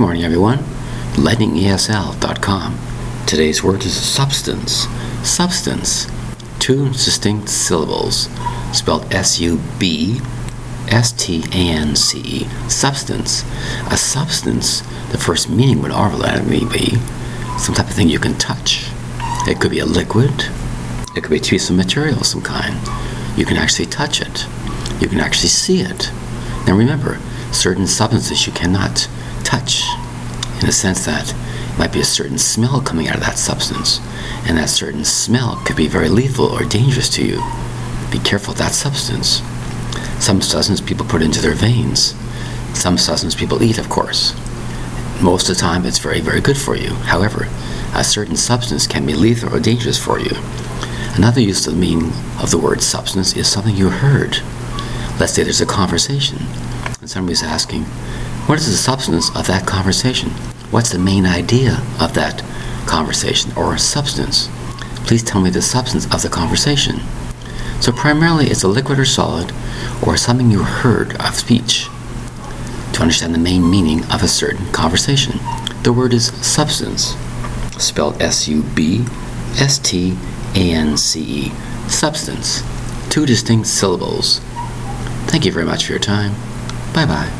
Good morning, everyone. LightningESL.com. Today's word is substance. Substance. Two distinct syllables, spelled S-U-B, S-T-A-N-C-E. Substance. A substance, the first meaning would automatically be some type of thing you can touch. It could be a liquid. It could be a piece of material of some kind. You can actually touch it. You can actually see it. Now remember, certain substances you cannot touch in the sense that it might be a certain smell coming out of that substance, and that certain smell could be very lethal or dangerous to you. Be careful of that substance. Some substances people put into their veins. Some substances people eat, of course. Most of the time, it's very, very good for you. However, a certain substance can be lethal or dangerous for you. Another use of the meaning of the word substance is something you heard. Let's say there's a conversation, and somebody's asking, What is the substance of that conversation? What's the main idea of that conversation or substance? Please tell me the substance of the conversation. So, primarily, it's a liquid or solid or something you heard of speech to understand the main meaning of a certain conversation. The word is substance, spelled S U B S T A N C E. Substance. Two distinct syllables. Thank you very much for your time. Bye bye.